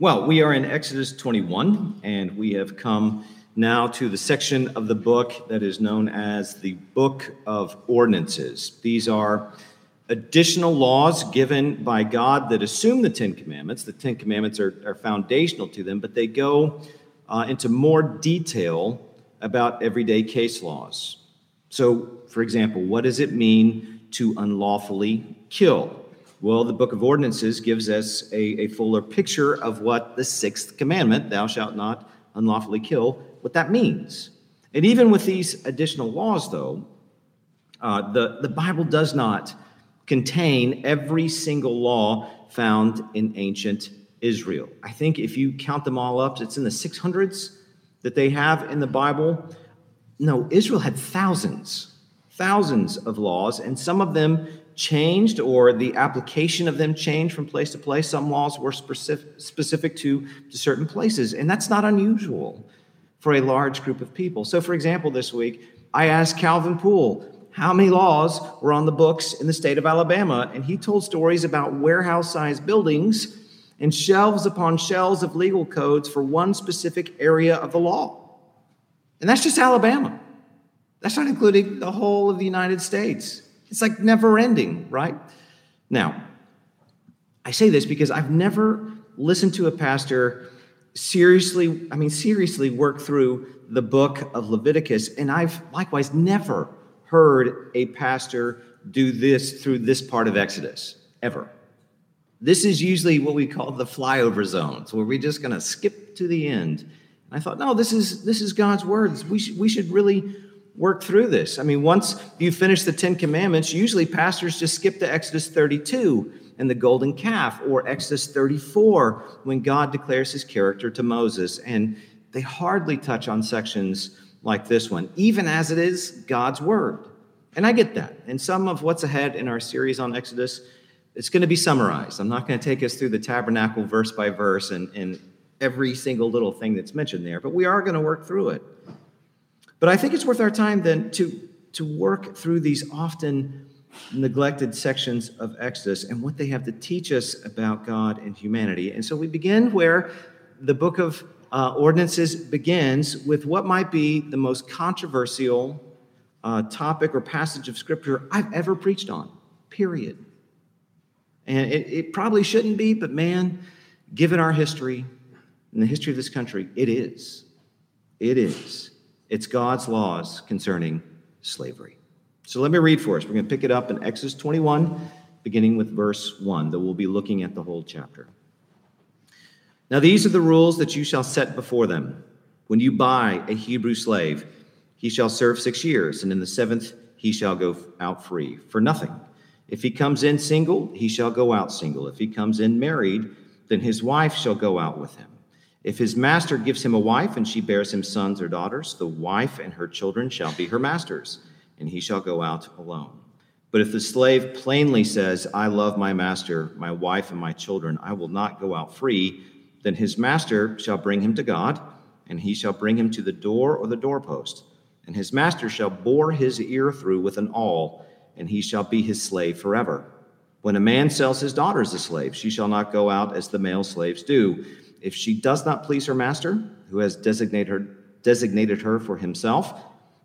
Well, we are in Exodus 21, and we have come now to the section of the book that is known as the Book of Ordinances. These are additional laws given by God that assume the Ten Commandments. The Ten Commandments are, are foundational to them, but they go uh, into more detail about everyday case laws. So, for example, what does it mean to unlawfully kill? Well, the book of ordinances gives us a, a fuller picture of what the sixth commandment, thou shalt not unlawfully kill, what that means. And even with these additional laws, though, uh, the, the Bible does not contain every single law found in ancient Israel. I think if you count them all up, it's in the 600s that they have in the Bible. No, Israel had thousands, thousands of laws, and some of them changed or the application of them changed from place to place. Some laws were specific, specific to, to certain places, and that's not unusual for a large group of people. So, for example, this week, I asked Calvin Poole how many laws were on the books in the state of Alabama, and he told stories about warehouse sized buildings and shelves upon shelves of legal codes for one specific area of the law. And that's just Alabama. That's not including the whole of the United States. It's like never ending, right? Now, I say this because I've never listened to a pastor seriously, I mean, seriously work through the book of Leviticus, and I've likewise never heard a pastor do this through this part of Exodus, ever. This is usually what we call the flyover zones, where we're just going to skip to the end. And I thought, no, this is this is God's words. We should we should really work through this. I mean, once you finish the Ten Commandments, usually pastors just skip to Exodus 32 and the golden calf, or Exodus 34 when God declares his character to Moses. And they hardly touch on sections like this one, even as it is God's word. And I get that. And some of what's ahead in our series on Exodus, it's going to be summarized. I'm not going to take us through the tabernacle verse by verse and, and every single little thing that's mentioned there, but we are going to work through it. But I think it's worth our time then to, to work through these often neglected sections of Exodus and what they have to teach us about God and humanity. And so we begin where the book of uh, ordinances begins with what might be the most controversial uh, topic or passage of scripture I've ever preached on, period. And it, it probably shouldn't be, but man, given our history and the history of this country, it is. It is. It's God's laws concerning slavery. So let me read for us. We're going to pick it up in Exodus 21, beginning with verse 1, though we'll be looking at the whole chapter. Now, these are the rules that you shall set before them. When you buy a Hebrew slave, he shall serve six years, and in the seventh he shall go out free for nothing. If he comes in single, he shall go out single. If he comes in married, then his wife shall go out with him. If his master gives him a wife and she bears him sons or daughters, the wife and her children shall be her master's, and he shall go out alone. But if the slave plainly says, I love my master, my wife, and my children, I will not go out free, then his master shall bring him to God, and he shall bring him to the door or the doorpost. And his master shall bore his ear through with an awl, and he shall be his slave forever. When a man sells his daughter as a slave, she shall not go out as the male slaves do if she does not please her master, who has designated her, designated her for himself,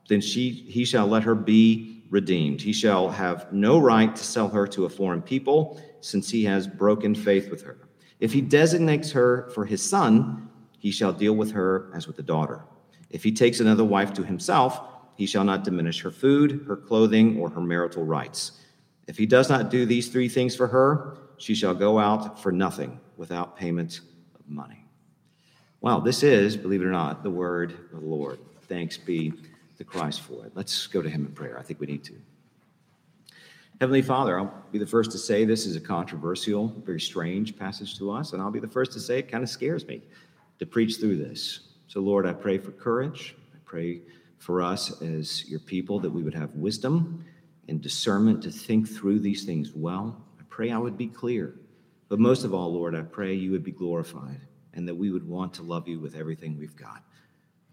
then she, he shall let her be redeemed. He shall have no right to sell her to a foreign people, since he has broken faith with her. If he designates her for his son, he shall deal with her as with a daughter. If he takes another wife to himself, he shall not diminish her food, her clothing, or her marital rights. If he does not do these three things for her, she shall go out for nothing without payment money. Wow, this is, believe it or not, the word of the Lord. Thanks be to Christ for it. Let's go to him in prayer. I think we need to. Heavenly Father, I'll be the first to say this is a controversial, very strange passage to us, and I'll be the first to say it kind of scares me to preach through this. So, Lord, I pray for courage. I pray for us as your people that we would have wisdom and discernment to think through these things well. I pray I would be clear but most of all, Lord, I pray you would be glorified and that we would want to love you with everything we've got.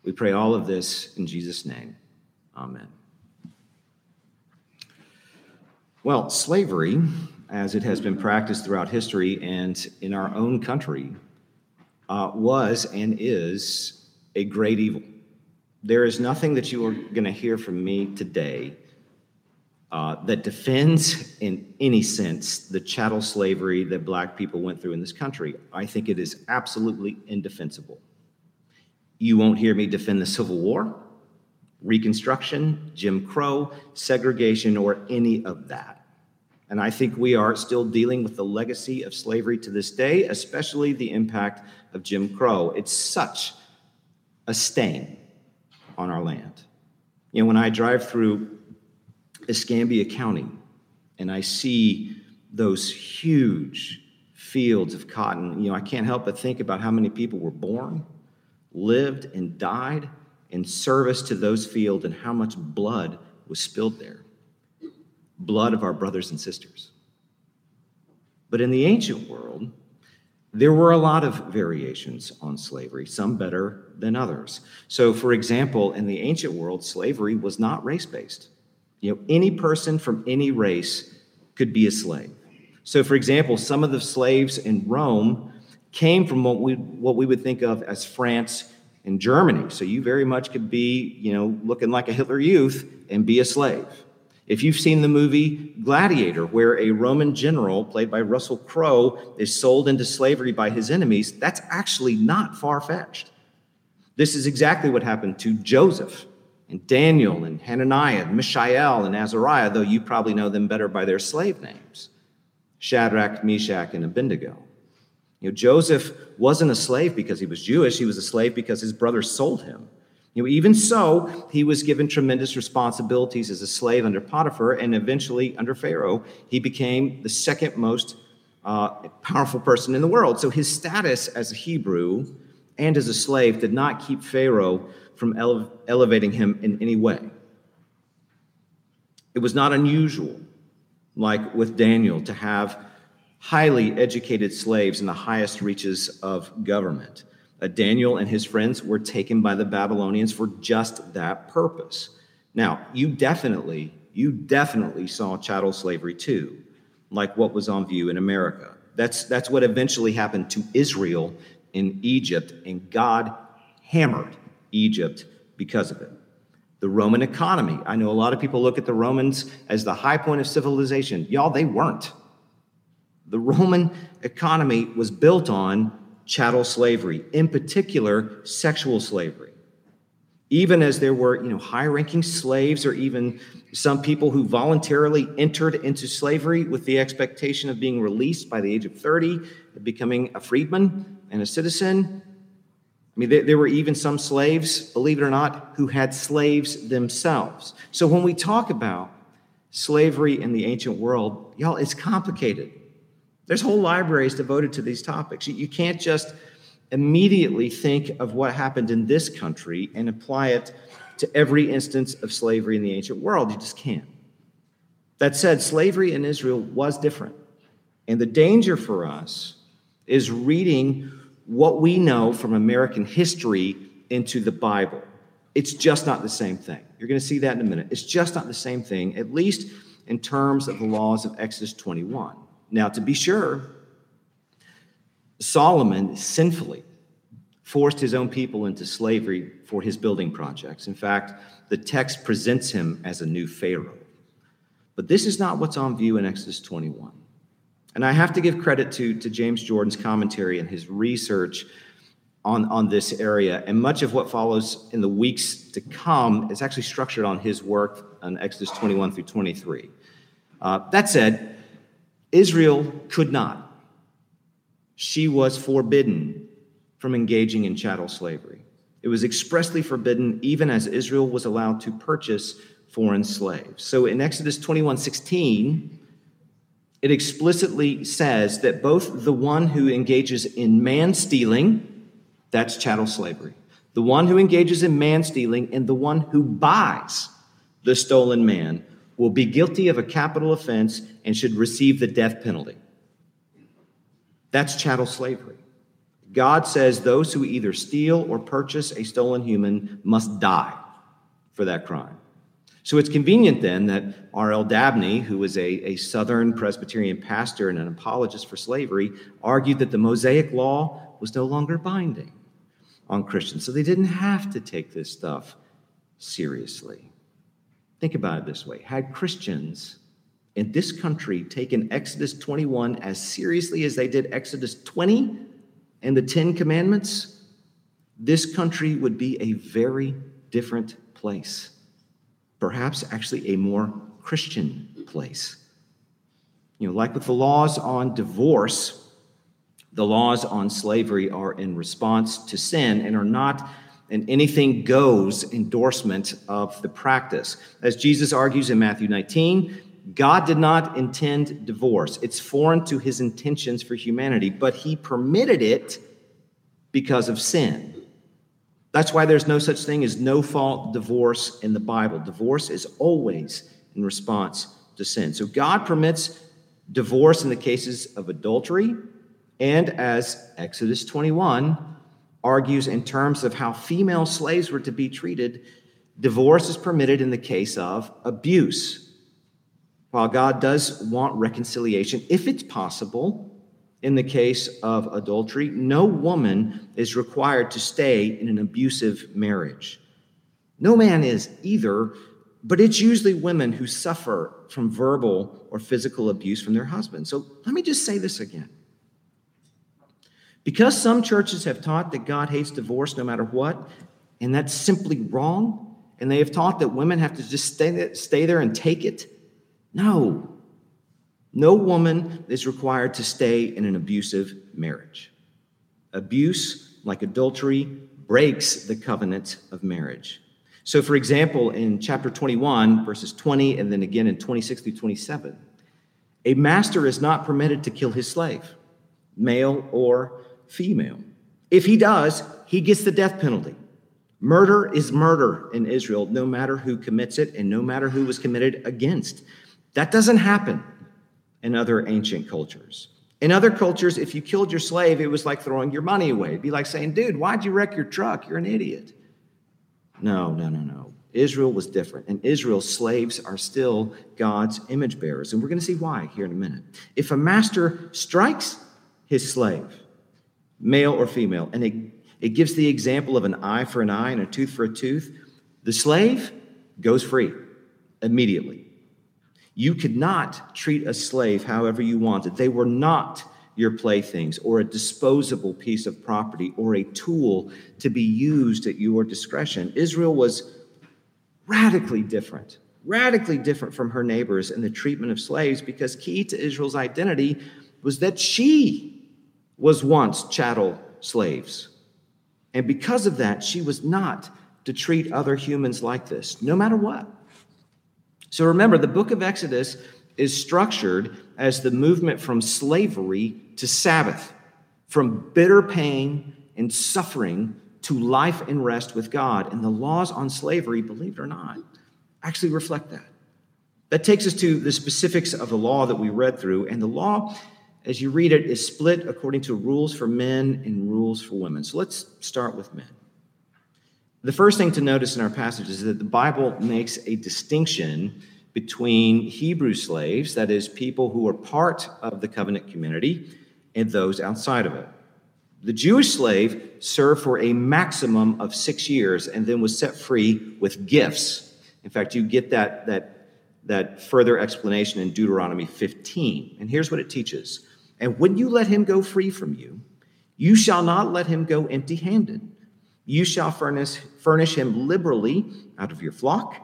We pray all of this in Jesus' name. Amen. Well, slavery, as it has been practiced throughout history and in our own country, uh, was and is a great evil. There is nothing that you are going to hear from me today uh, that defends, in any sense, the chattel slavery that black people went through in this country. I think it is absolutely indefensible. You won't hear me defend the Civil War, Reconstruction, Jim Crow, segregation, or any of that. And I think we are still dealing with the legacy of slavery to this day, especially the impact of Jim Crow. It's such a stain on our land. You know, when I drive through Escambia County and I see those huge fields of cotton, you know, I can't help but think about how many people were born, lived, and died in service to those fields and how much blood was spilled there. Blood of our brothers and sisters. But in the ancient world, there were a lot of variations on slavery, some better than others. So, for example, in the ancient world, slavery was not race based. You know, any person from any race could be a slave. So, for example, some of the slaves in Rome came from what we, what we would think of as France and Germany. So, you very much could be, you know, looking like a Hitler Youth and be a slave. If you've seen the movie Gladiator, where a Roman general, played by Russell Crowe, is sold into slavery by his enemies, that's actually not far fetched. This is exactly what happened to Joseph and Daniel and Hananiah, and Mishael and Azariah, though you probably know them better by their slave names Shadrach, Meshach, and Abednego. You know, Joseph wasn't a slave because he was Jewish, he was a slave because his brothers sold him. You know, even so, he was given tremendous responsibilities as a slave under Potiphar, and eventually under Pharaoh, he became the second most uh, powerful person in the world. So his status as a Hebrew and as a slave did not keep Pharaoh from ele- elevating him in any way. It was not unusual, like with Daniel, to have highly educated slaves in the highest reaches of government. Uh, Daniel and his friends were taken by the Babylonians for just that purpose. Now, you definitely, you definitely saw chattel slavery too, like what was on view in America. That's, that's what eventually happened to Israel in Egypt, and God hammered Egypt because of it. The Roman economy. I know a lot of people look at the Romans as the high point of civilization. Y'all, they weren't. The Roman economy was built on chattel slavery, in particular, sexual slavery. Even as there were, you know, high-ranking slaves or even some people who voluntarily entered into slavery with the expectation of being released by the age of 30, becoming a freedman and a citizen. I mean, there, there were even some slaves, believe it or not, who had slaves themselves. So when we talk about slavery in the ancient world, y'all, it's complicated. There's whole libraries devoted to these topics. You can't just immediately think of what happened in this country and apply it to every instance of slavery in the ancient world. You just can't. That said, slavery in Israel was different. And the danger for us is reading what we know from American history into the Bible. It's just not the same thing. You're going to see that in a minute. It's just not the same thing, at least in terms of the laws of Exodus 21. Now, to be sure, Solomon sinfully forced his own people into slavery for his building projects. In fact, the text presents him as a new Pharaoh. But this is not what's on view in Exodus 21. And I have to give credit to, to James Jordan's commentary and his research on, on this area. And much of what follows in the weeks to come is actually structured on his work on Exodus 21 through 23. Uh, that said, Israel could not. She was forbidden from engaging in chattel slavery. It was expressly forbidden even as Israel was allowed to purchase foreign slaves. So in Exodus 21 16, it explicitly says that both the one who engages in man stealing, that's chattel slavery, the one who engages in man stealing, and the one who buys the stolen man will be guilty of a capital offense and should receive the death penalty. That's chattel slavery. God says those who either steal or purchase a stolen human must die for that crime. So it's convenient then that R.L. Dabney, who was a, a Southern Presbyterian pastor and an apologist for slavery, argued that the Mosaic law was no longer binding on Christians. So they didn't have to take this stuff seriously. Think about it this way had Christians in this country taken Exodus 21 as seriously as they did Exodus 20 and the Ten Commandments, this country would be a very different place. Perhaps actually a more Christian place. You know, like with the laws on divorce, the laws on slavery are in response to sin and are not an anything goes endorsement of the practice. As Jesus argues in Matthew 19, God did not intend divorce. It's foreign to his intentions for humanity, but he permitted it because of sin. That's why there's no such thing as no fault divorce in the Bible. Divorce is always in response to sin. So God permits divorce in the cases of adultery, and as Exodus 21 argues in terms of how female slaves were to be treated, divorce is permitted in the case of abuse. While God does want reconciliation, if it's possible, in the case of adultery, no woman is required to stay in an abusive marriage. No man is either, but it's usually women who suffer from verbal or physical abuse from their husbands. So let me just say this again. Because some churches have taught that God hates divorce no matter what, and that's simply wrong, and they have taught that women have to just stay there, stay there and take it, no. No woman is required to stay in an abusive marriage. Abuse, like adultery, breaks the covenant of marriage. So, for example, in chapter 21, verses 20, and then again in 26 through 27, a master is not permitted to kill his slave, male or female. If he does, he gets the death penalty. Murder is murder in Israel, no matter who commits it and no matter who was committed against. That doesn't happen in other ancient cultures. In other cultures, if you killed your slave, it was like throwing your money away. It'd be like saying, dude, why'd you wreck your truck? You're an idiot. No, no, no, no. Israel was different. And Israel's slaves are still God's image bearers. And we're going to see why here in a minute. If a master strikes his slave, male or female, and it, it gives the example of an eye for an eye and a tooth for a tooth, the slave goes free immediately. You could not treat a slave however you wanted. They were not your playthings or a disposable piece of property or a tool to be used at your discretion. Israel was radically different, radically different from her neighbors in the treatment of slaves because key to Israel's identity was that she was once chattel slaves. And because of that, she was not to treat other humans like this, no matter what. So remember, the book of Exodus is structured as the movement from slavery to Sabbath, from bitter pain and suffering to life and rest with God. And the laws on slavery, believe it or not, actually reflect that. That takes us to the specifics of the law that we read through. And the law, as you read it, is split according to rules for men and rules for women. So let's start with men. The first thing to notice in our passage is that the Bible makes a distinction between Hebrew slaves, that is, people who are part of the covenant community, and those outside of it. The Jewish slave served for a maximum of six years and then was set free with gifts. In fact, you get that, that, that further explanation in Deuteronomy 15. And here's what it teaches And when you let him go free from you, you shall not let him go empty handed. You shall furnish, furnish him liberally out of your flock,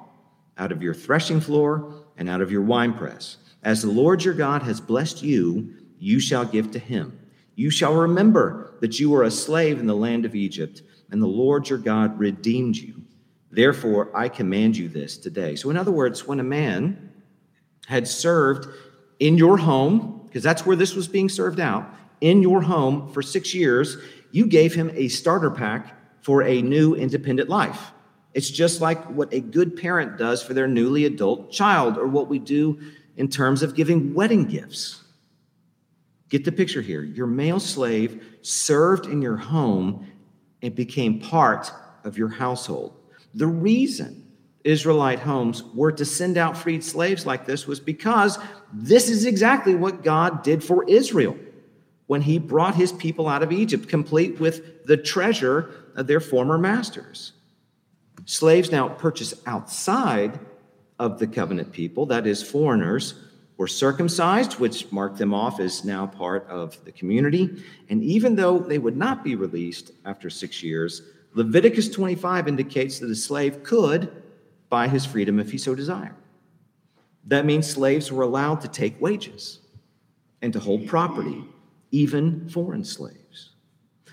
out of your threshing floor, and out of your winepress. As the Lord your God has blessed you, you shall give to him. You shall remember that you were a slave in the land of Egypt, and the Lord your God redeemed you. Therefore, I command you this today. So, in other words, when a man had served in your home, because that's where this was being served out, in your home for six years, you gave him a starter pack for a new independent life. It's just like what a good parent does for their newly adult child, or what we do in terms of giving wedding gifts. Get the picture here. Your male slave served in your home and became part of your household. The reason Israelite homes were to send out freed slaves like this was because this is exactly what God did for Israel. When he brought his people out of Egypt, complete with the treasure of their former masters. Slaves now purchased outside of the covenant people, that is, foreigners, were circumcised, which marked them off as now part of the community. And even though they would not be released after six years, Leviticus 25 indicates that a slave could buy his freedom if he so desired. That means slaves were allowed to take wages and to hold property, even foreign slaves.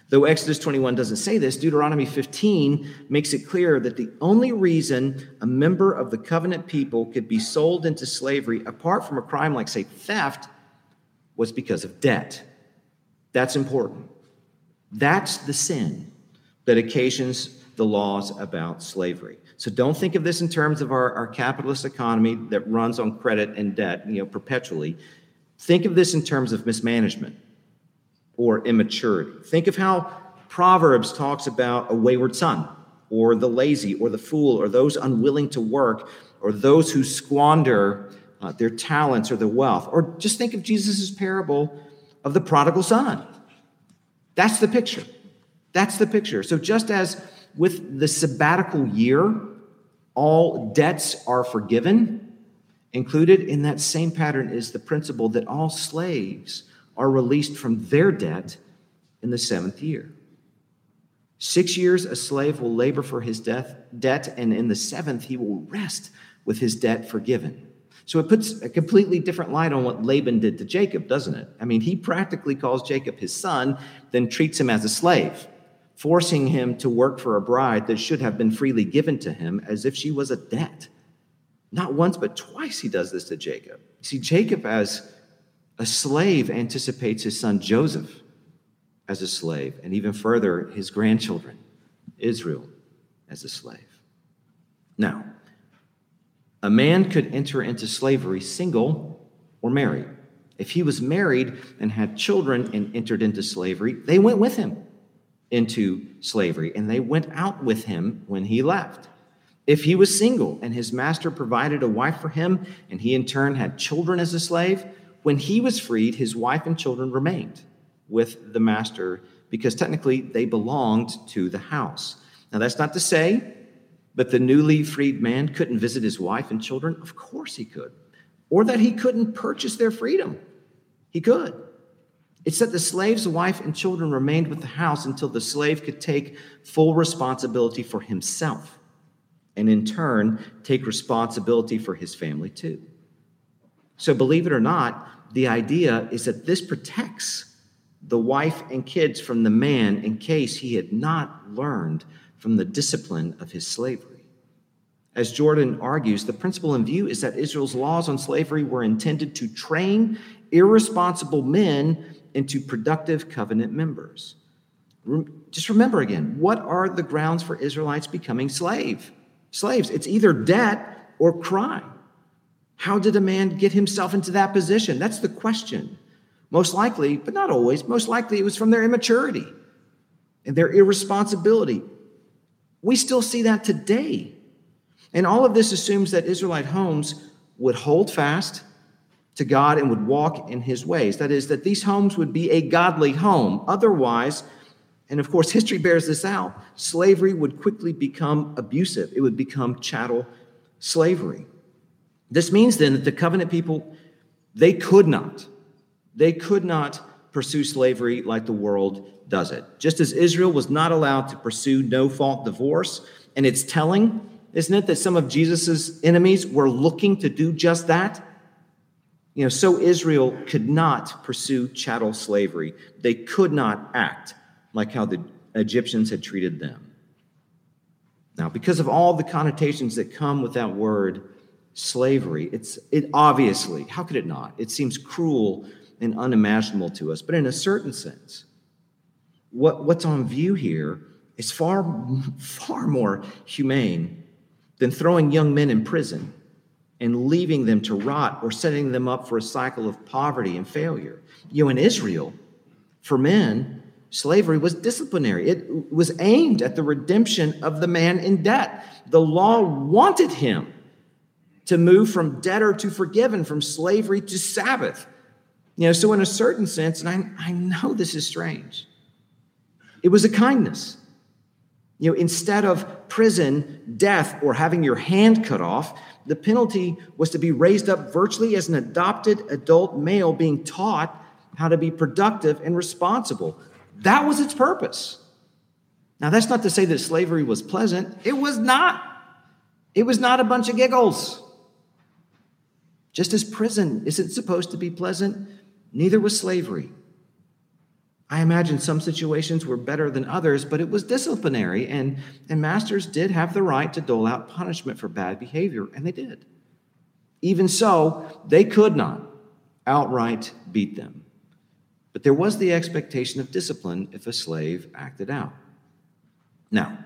Though Exodus 21 doesn't say this, Deuteronomy 15 makes it clear that the only reason a member of the covenant people could be sold into slavery, apart from a crime like, say, theft, was because of debt. That's important. That's the sin that occasions the laws about slavery. So don't think of this in terms of our, our capitalist economy that runs on credit and debt, you know, perpetually. Think of this in terms of mismanagement or immaturity. Think of how Proverbs talks about a wayward son or the lazy or the fool or those unwilling to work or those who squander uh, their talents or their wealth. Or just think of Jesus' parable of the prodigal son. That's the picture. That's the picture. So just as with the sabbatical year, all debts are forgiven. Included in that same pattern is the principle that all slaves are released from their debt in the seventh year. Six years a slave will labor for his death, debt, and in the seventh he will rest with his debt forgiven. So it puts a completely different light on what Laban did to Jacob, doesn't it? I mean, he practically calls Jacob his son, then treats him as a slave forcing him to work for a bride that should have been freely given to him as if she was a debt. Not once, but twice he does this to Jacob. See, Jacob, as a slave, anticipates his son Joseph as a slave, and even further, his grandchildren, Israel, as a slave. Now, a man could enter into slavery single or married. If he was married and had children and entered into slavery, they went with him into slavery, and they went out with him when he left. If he was single and his master provided a wife for him, and he in turn had children as a slave, when he was freed, his wife and children remained with the master because technically they belonged to the house. Now, that's not to say that the newly freed man couldn't visit his wife and children. Of course he could. Or that he couldn't purchase their freedom. He could. It's that the slave's wife and children remained with the house until the slave could take full responsibility for himself and in turn take responsibility for his family too. So, believe it or not, the idea is that this protects the wife and kids from the man in case he had not learned from the discipline of his slavery. As Jordan argues, the principle in view is that Israel's laws on slavery were intended to train irresponsible men into productive covenant members. Just remember again, what are the grounds for Israelites becoming slave? Slaves. It's either debt or crime. How did a man get himself into that position? That's the question. Most likely, but not always, most likely it was from their immaturity and their irresponsibility. We still see that today. And all of this assumes that Israelite homes would hold fast to God and would walk in his ways. That is, that these homes would be a godly home. Otherwise, and of course, history bears this out, slavery would quickly become abusive. It would become chattel slavery. This means then that the covenant people, they could not, they could not pursue slavery like the world does it. Just as Israel was not allowed to pursue no fault divorce, and it's telling, isn't it, that some of Jesus's enemies were looking to do just that? You know, so Israel could not pursue chattel slavery. They could not act like how the Egyptians had treated them. Now, because of all the connotations that come with that word slavery, it's it obviously, how could it not? It seems cruel and unimaginable to us, but in a certain sense, what, what's on view here is far, far more humane than throwing young men in prison and leaving them to rot or setting them up for a cycle of poverty and failure. You know, in Israel, for men, slavery was disciplinary. It was aimed at the redemption of the man in debt. The law wanted him to move from debtor to forgiven, from slavery to Sabbath. You know, so in a certain sense, and I, I know this is strange, it was a kindness. You know, instead of prison, death, or having your hand cut off, the penalty was to be raised up virtually as an adopted adult male being taught how to be productive and responsible. That was its purpose. Now, that's not to say that slavery was pleasant. It was not. It was not a bunch of giggles. Just as prison isn't supposed to be pleasant, neither was slavery. I imagine some situations were better than others, but it was disciplinary, and, and masters did have the right to dole out punishment for bad behavior, and they did. Even so, they could not outright beat them. But there was the expectation of discipline if a slave acted out. Now,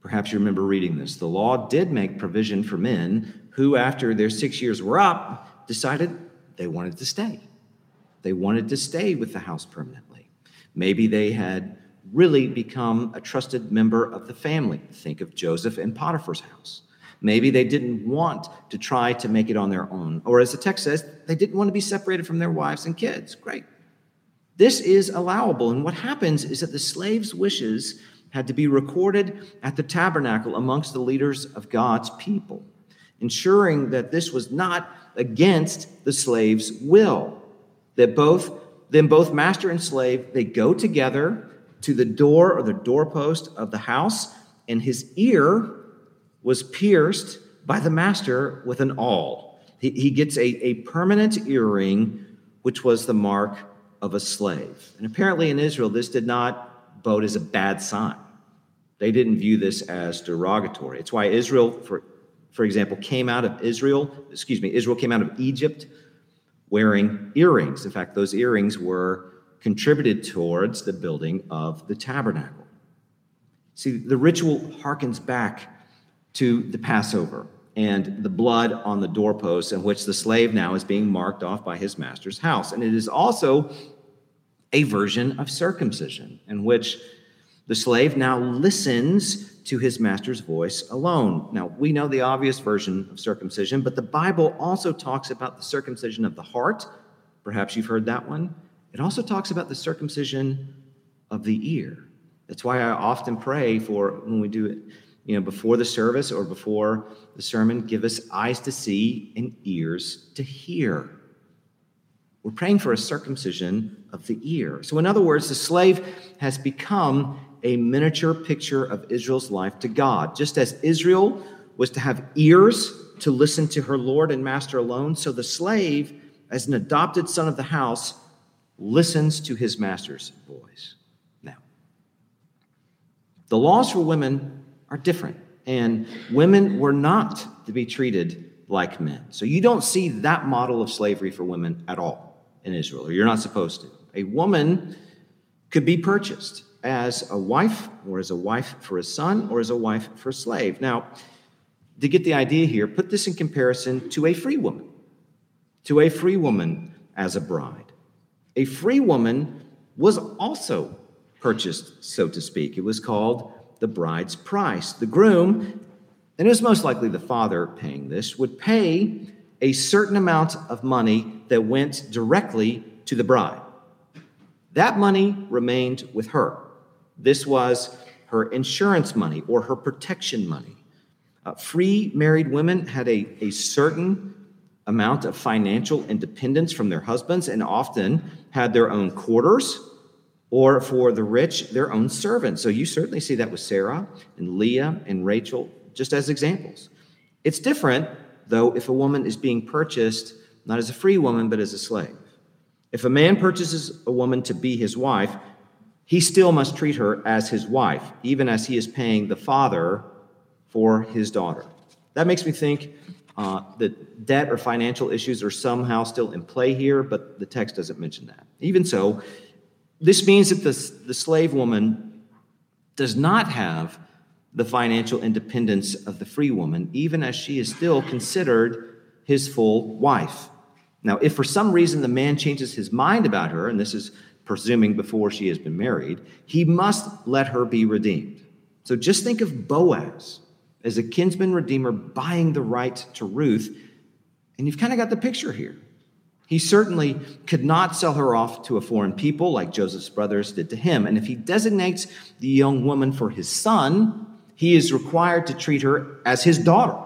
perhaps you remember reading this. The law did make provision for men who, after their six years were up, decided they wanted to stay. They wanted to stay with the house permanently. Maybe they had really become a trusted member of the family. Think of Joseph and Potiphar's house. Maybe they didn't want to try to make it on their own. Or as the text says, they didn't want to be separated from their wives and kids. Great. This is allowable. And what happens is that the slave's wishes had to be recorded at the tabernacle amongst the leaders of God's people, ensuring that this was not against the slave's will that both then both master and slave they go together to the door or the doorpost of the house and his ear was pierced by the master with an awl. He, he gets a, a permanent earring which was the mark of a slave. And apparently in israel this did not bode as a bad sign. They didn't view this as derogatory. It's why israel for for example came out of israel excuse me israel came out of egypt wearing earrings. In fact, those earrings were contributed towards the building of the tabernacle. See, the ritual harkens back to the Passover and the blood on the doorposts in which the slave now is being marked off by his master's house. And it is also a version of circumcision in which the slave now listens to his master's voice alone. Now, we know the obvious version of circumcision, but the Bible also talks about the circumcision of the heart. Perhaps you've heard that one. It also talks about the circumcision of the ear. That's why I often pray for when we do it, you know, before the service or before the sermon, give us eyes to see and ears to hear. We're praying for a circumcision of the ear. So, in other words, the slave has become a miniature picture of Israel's life to God. Just as Israel was to have ears to listen to her Lord and Master alone, so the slave, as an adopted son of the house, listens to his master's voice. Now, the laws for women are different, and women were not to be treated like men. So you don't see that model of slavery for women at all in Israel, or you're not supposed to. A woman could be purchased as a wife, or as a wife for a son, or as a wife for a slave. Now, to get the idea here, put this in comparison to a free woman, to a free woman as a bride. A free woman was also purchased, so to speak. It was called the bride's price. The groom, and it was most likely the father paying this, would pay a certain amount of money that went directly to the bride. That money remained with her. This was her insurance money or her protection money. Uh, free married women had a, a certain amount of financial independence from their husbands and often had their own quarters or for the rich, their own servants. So you certainly see that with Sarah and Leah and Rachel, just as examples. It's different, though, if a woman is being purchased not as a free woman, but as a slave. If a man purchases a woman to be his wife, he still must treat her as his wife, even as he is paying the father for his daughter. That makes me think uh, that debt or financial issues are somehow still in play here, but the text doesn't mention that. Even so, this means that the, the slave woman does not have the financial independence of the free woman, even as she is still considered his full wife. Now, if for some reason the man changes his mind about her, and this is presuming before she has been married, he must let her be redeemed. So just think of Boaz as a kinsman redeemer buying the right to Ruth, and you've kind of got the picture here. He certainly could not sell her off to a foreign people like Joseph's brothers did to him. And if he designates the young woman for his son, he is required to treat her as his daughter,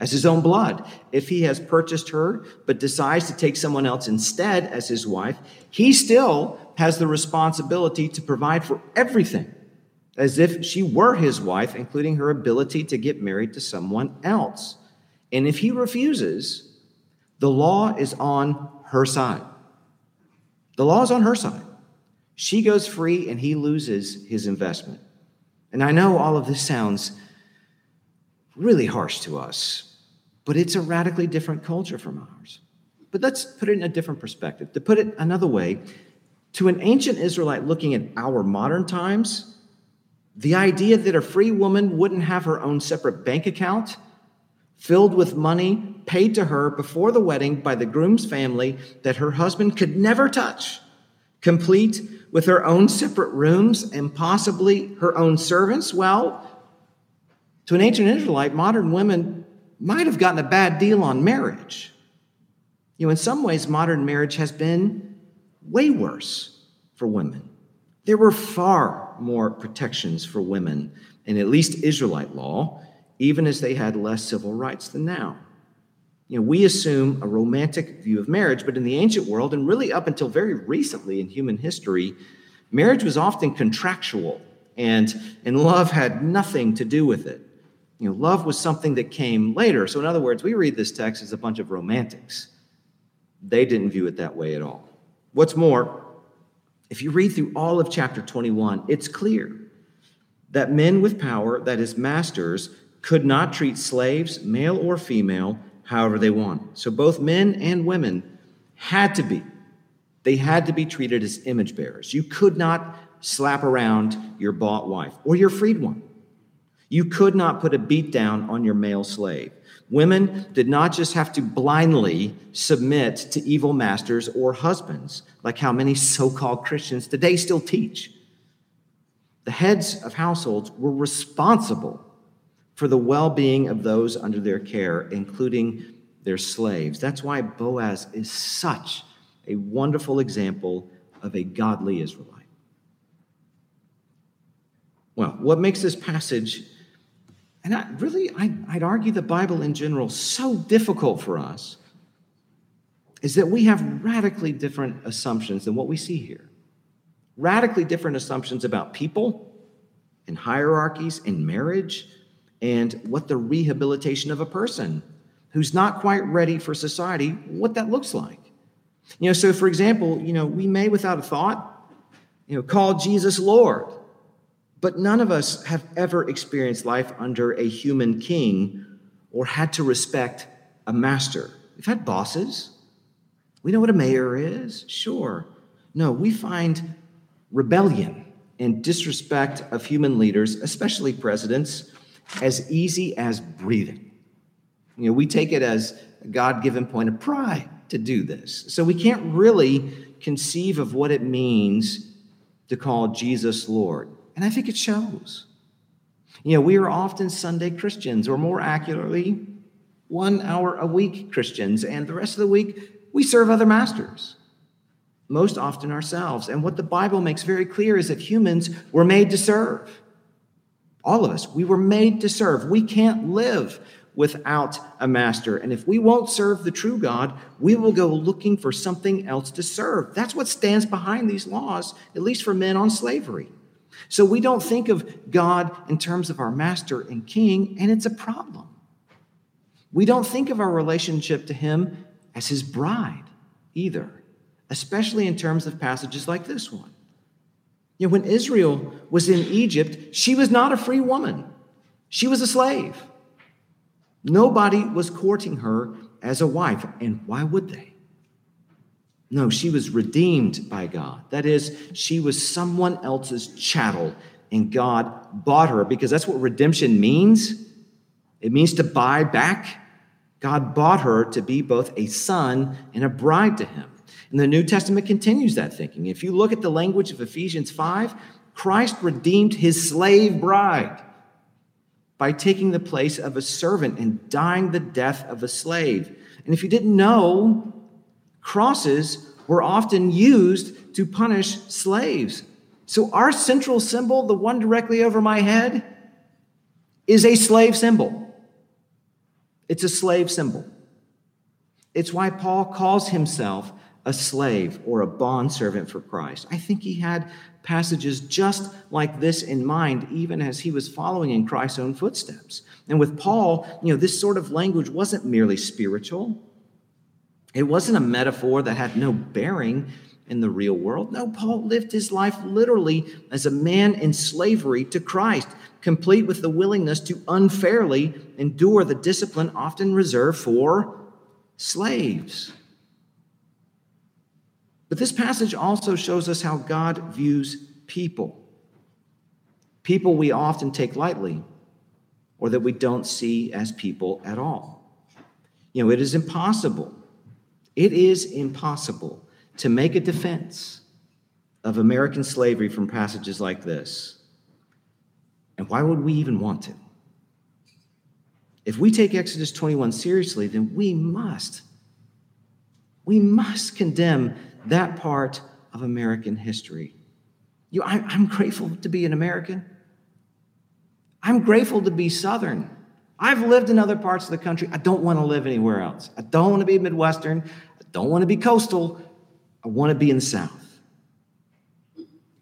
as his own blood. If he has purchased her but decides to take someone else instead as his wife, he still has the responsibility to provide for everything as if she were his wife, including her ability to get married to someone else. And if he refuses, the law is on her side. The law is on her side. She goes free and he loses his investment. And I know all of this sounds really harsh to us, but it's a radically different culture from ours. But let's put it in a different perspective. To put it another way, to an ancient Israelite looking at our modern times, the idea that a free woman wouldn't have her own separate bank account filled with money paid to her before the wedding by the groom's family that her husband could never touch, complete with her own separate rooms and possibly her own servants? Well, to an ancient Israelite, modern women might have gotten a bad deal on marriage. You know, in some ways, modern marriage has been way worse for women. There were far more protections for women in at least Israelite law even as they had less civil rights than now. You know, we assume a romantic view of marriage, but in the ancient world, and really up until very recently in human history, marriage was often contractual, and, and love had nothing to do with it. You know, love was something that came later. So, in other words, we read this text as a bunch of romantics. They didn't view it that way at all. What's more, if you read through all of chapter 21, it's clear that men with power, that is, masters, could not treat slaves, male or female, however they wanted. So both men and women had to be, they had to be treated as image bearers. You could not slap around your bought wife or your freed one. You could not put a beat down on your male slave. Women did not just have to blindly submit to evil masters or husbands, like how many so called Christians today still teach. The heads of households were responsible for the well being of those under their care, including their slaves. That's why Boaz is such a wonderful example of a godly Israelite. Well, what makes this passage, and I, really, I, I'd argue the Bible in general, so difficult for us, is that we have radically different assumptions than what we see here. Radically different assumptions about people and hierarchies and marriage and what the rehabilitation of a person who's not quite ready for society, what that looks like. You know, so for example, you know, we may without a thought, you know, call Jesus Lord, but none of us have ever experienced life under a human king or had to respect a master. We've had bosses. We know what a mayor is, sure. No, we find rebellion and disrespect of human leaders, especially presidents, as easy as breathing. You know, we take it as a God given point of pride to do this. So we can't really conceive of what it means to call Jesus Lord. And I think it shows. You know, we are often Sunday Christians, or more accurately, one hour a week Christians, and the rest of the week we serve other masters, most often ourselves. And what the Bible makes very clear is that humans were made to serve. All of us, we were made to serve. We can't live without a master. And if we won't serve the true God, we will go looking for something else to serve. That's what stands behind these laws, at least for men on slavery. So we don't think of God in terms of our master and king, and it's a problem. We don't think of our relationship to him as his bride either, especially in terms of passages like this one. You know, when Israel was in Egypt, she was not a free woman, she was a slave. Nobody was courting her as a wife. And why would they? No, she was redeemed by God. That is, she was someone else's chattel, and God bought her because that's what redemption means. It means to buy back. God bought her to be both a son and a bride to him. And the New Testament continues that thinking. If you look at the language of Ephesians 5, Christ redeemed his slave bride by taking the place of a servant and dying the death of a slave. And if you didn't know, Crosses were often used to punish slaves. So, our central symbol, the one directly over my head, is a slave symbol. It's a slave symbol. It's why Paul calls himself a slave or a bondservant for Christ. I think he had passages just like this in mind, even as he was following in Christ's own footsteps. And with Paul, you know, this sort of language wasn't merely spiritual, it wasn't a metaphor that had no bearing in the real world. No, Paul lived his life literally as a man in slavery to Christ, complete with the willingness to unfairly endure the discipline often reserved for slaves. But this passage also shows us how God views people. People we often take lightly or that we don't see as people at all. You know, it is impossible. It is impossible to make a defense of American slavery from passages like this. And why would we even want to? If we take Exodus 21 seriously, then we must, we must condemn that part of American history. You, I, I'm grateful to be an American. I'm grateful to be Southern. I've lived in other parts of the country. I don't want to live anywhere else. I don't want to be Midwestern. Don't want to be coastal. I want to be in the South.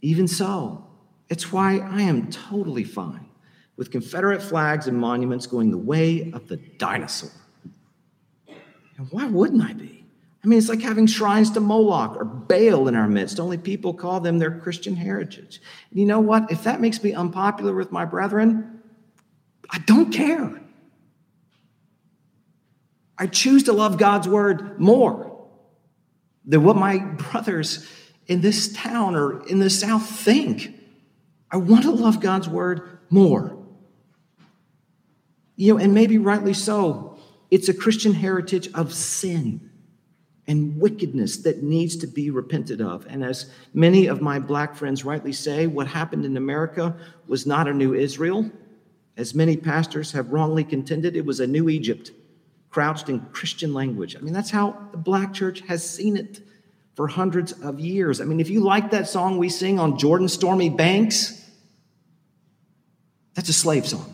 Even so, it's why I am totally fine with Confederate flags and monuments going the way of the dinosaur. And why wouldn't I be? I mean, it's like having shrines to Moloch or Baal in our midst. Only people call them their Christian heritage. And you know what? If that makes me unpopular with my brethren, I don't care. I choose to love God's word more than what my brothers in this town or in the South think. I want to love God's word more. You know, and maybe rightly so, it's a Christian heritage of sin and wickedness that needs to be repented of. And as many of my black friends rightly say, what happened in America was not a new Israel. As many pastors have wrongly contended, it was a new Egypt, crouched in Christian language. I mean, that's how the black church has seen it for hundreds of years. I mean, if you like that song we sing on Jordan Stormy Banks, that's a slave song,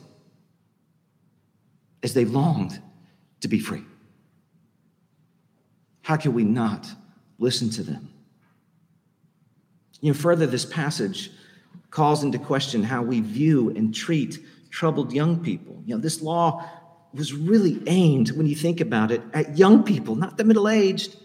as they longed to be free. How can we not listen to them? You know, further, this passage calls into question how we view and treat troubled young people. You know, this law was really aimed, when you think about it, at young people, not the middle aged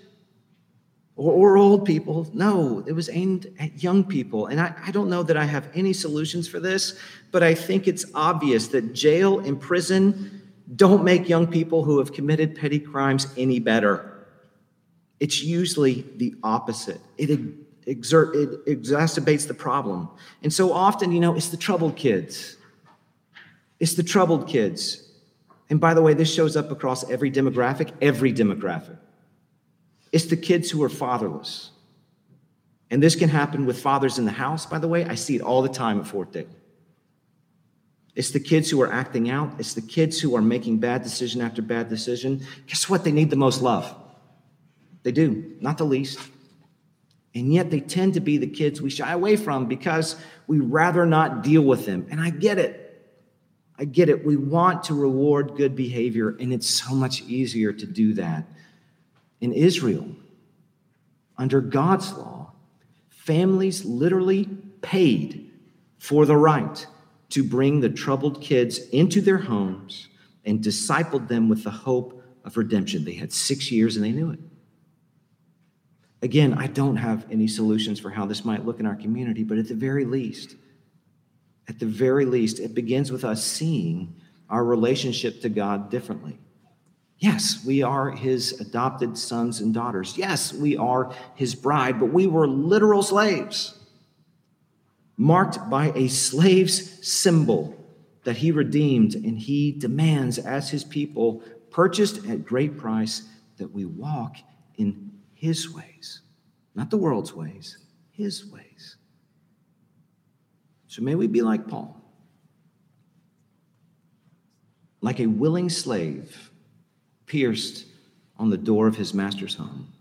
or, or, old people. No, it was aimed at young people. And I, I don't know that I have any solutions for this, but I think it's obvious that jail and prison don't make young people who have committed petty crimes any better. It's usually the opposite. It, exert, it exacerbates the problem. And so often, you know, it's the troubled kids. It's the troubled kids. And by the way, this shows up across every demographic, every demographic. It's the kids who are fatherless. And this can happen with fathers in the house, by the way. I see it all the time at Fort Dale. It's the kids who are acting out. It's the kids who are making bad decision after bad decision. Guess what? They need the most love. They do, not the least. And yet they tend to be the kids we shy away from because we rather not deal with them. And I get it. I get it. We want to reward good behavior, and it's so much easier to do that. In Israel, under God's law, families literally paid for the right to bring the troubled kids into their homes and discipled them with the hope of redemption. They had six years and they knew it. Again, I don't have any solutions for how this might look in our community, but at the very least, at the very least, it begins with us seeing our relationship to God differently. Yes, we are his adopted sons and daughters. Yes, we are his bride, but we were literal slaves, marked by a slave's symbol that he redeemed and he demands as his people, purchased at great price, that we walk in his ways, not the world's ways, his ways. So may we be like Paul, like a willing slave pierced on the door of his master's home,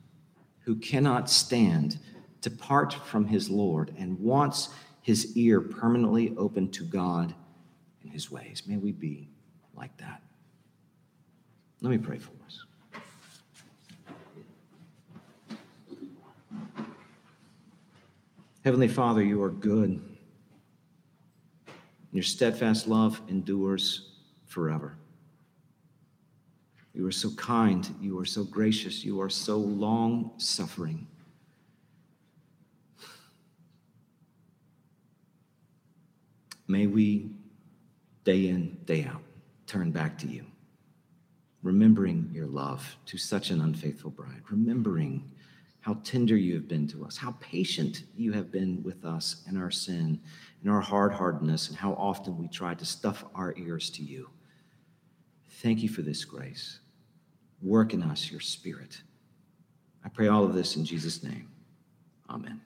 who cannot stand to part from his Lord and wants his ear permanently open to God and his ways. May we be like that. Let me pray for us. Heavenly Father, you are good. Your steadfast love endures forever. You are so kind. You are so gracious. You are so long suffering. May we, day in, day out, turn back to you, remembering your love to such an unfaithful bride, remembering how tender you have been to us, how patient you have been with us in our sin, in our hard heartedness, and how often we try to stuff our ears to you. Thank you for this grace. Work in us your spirit. I pray all of this in Jesus' name. Amen.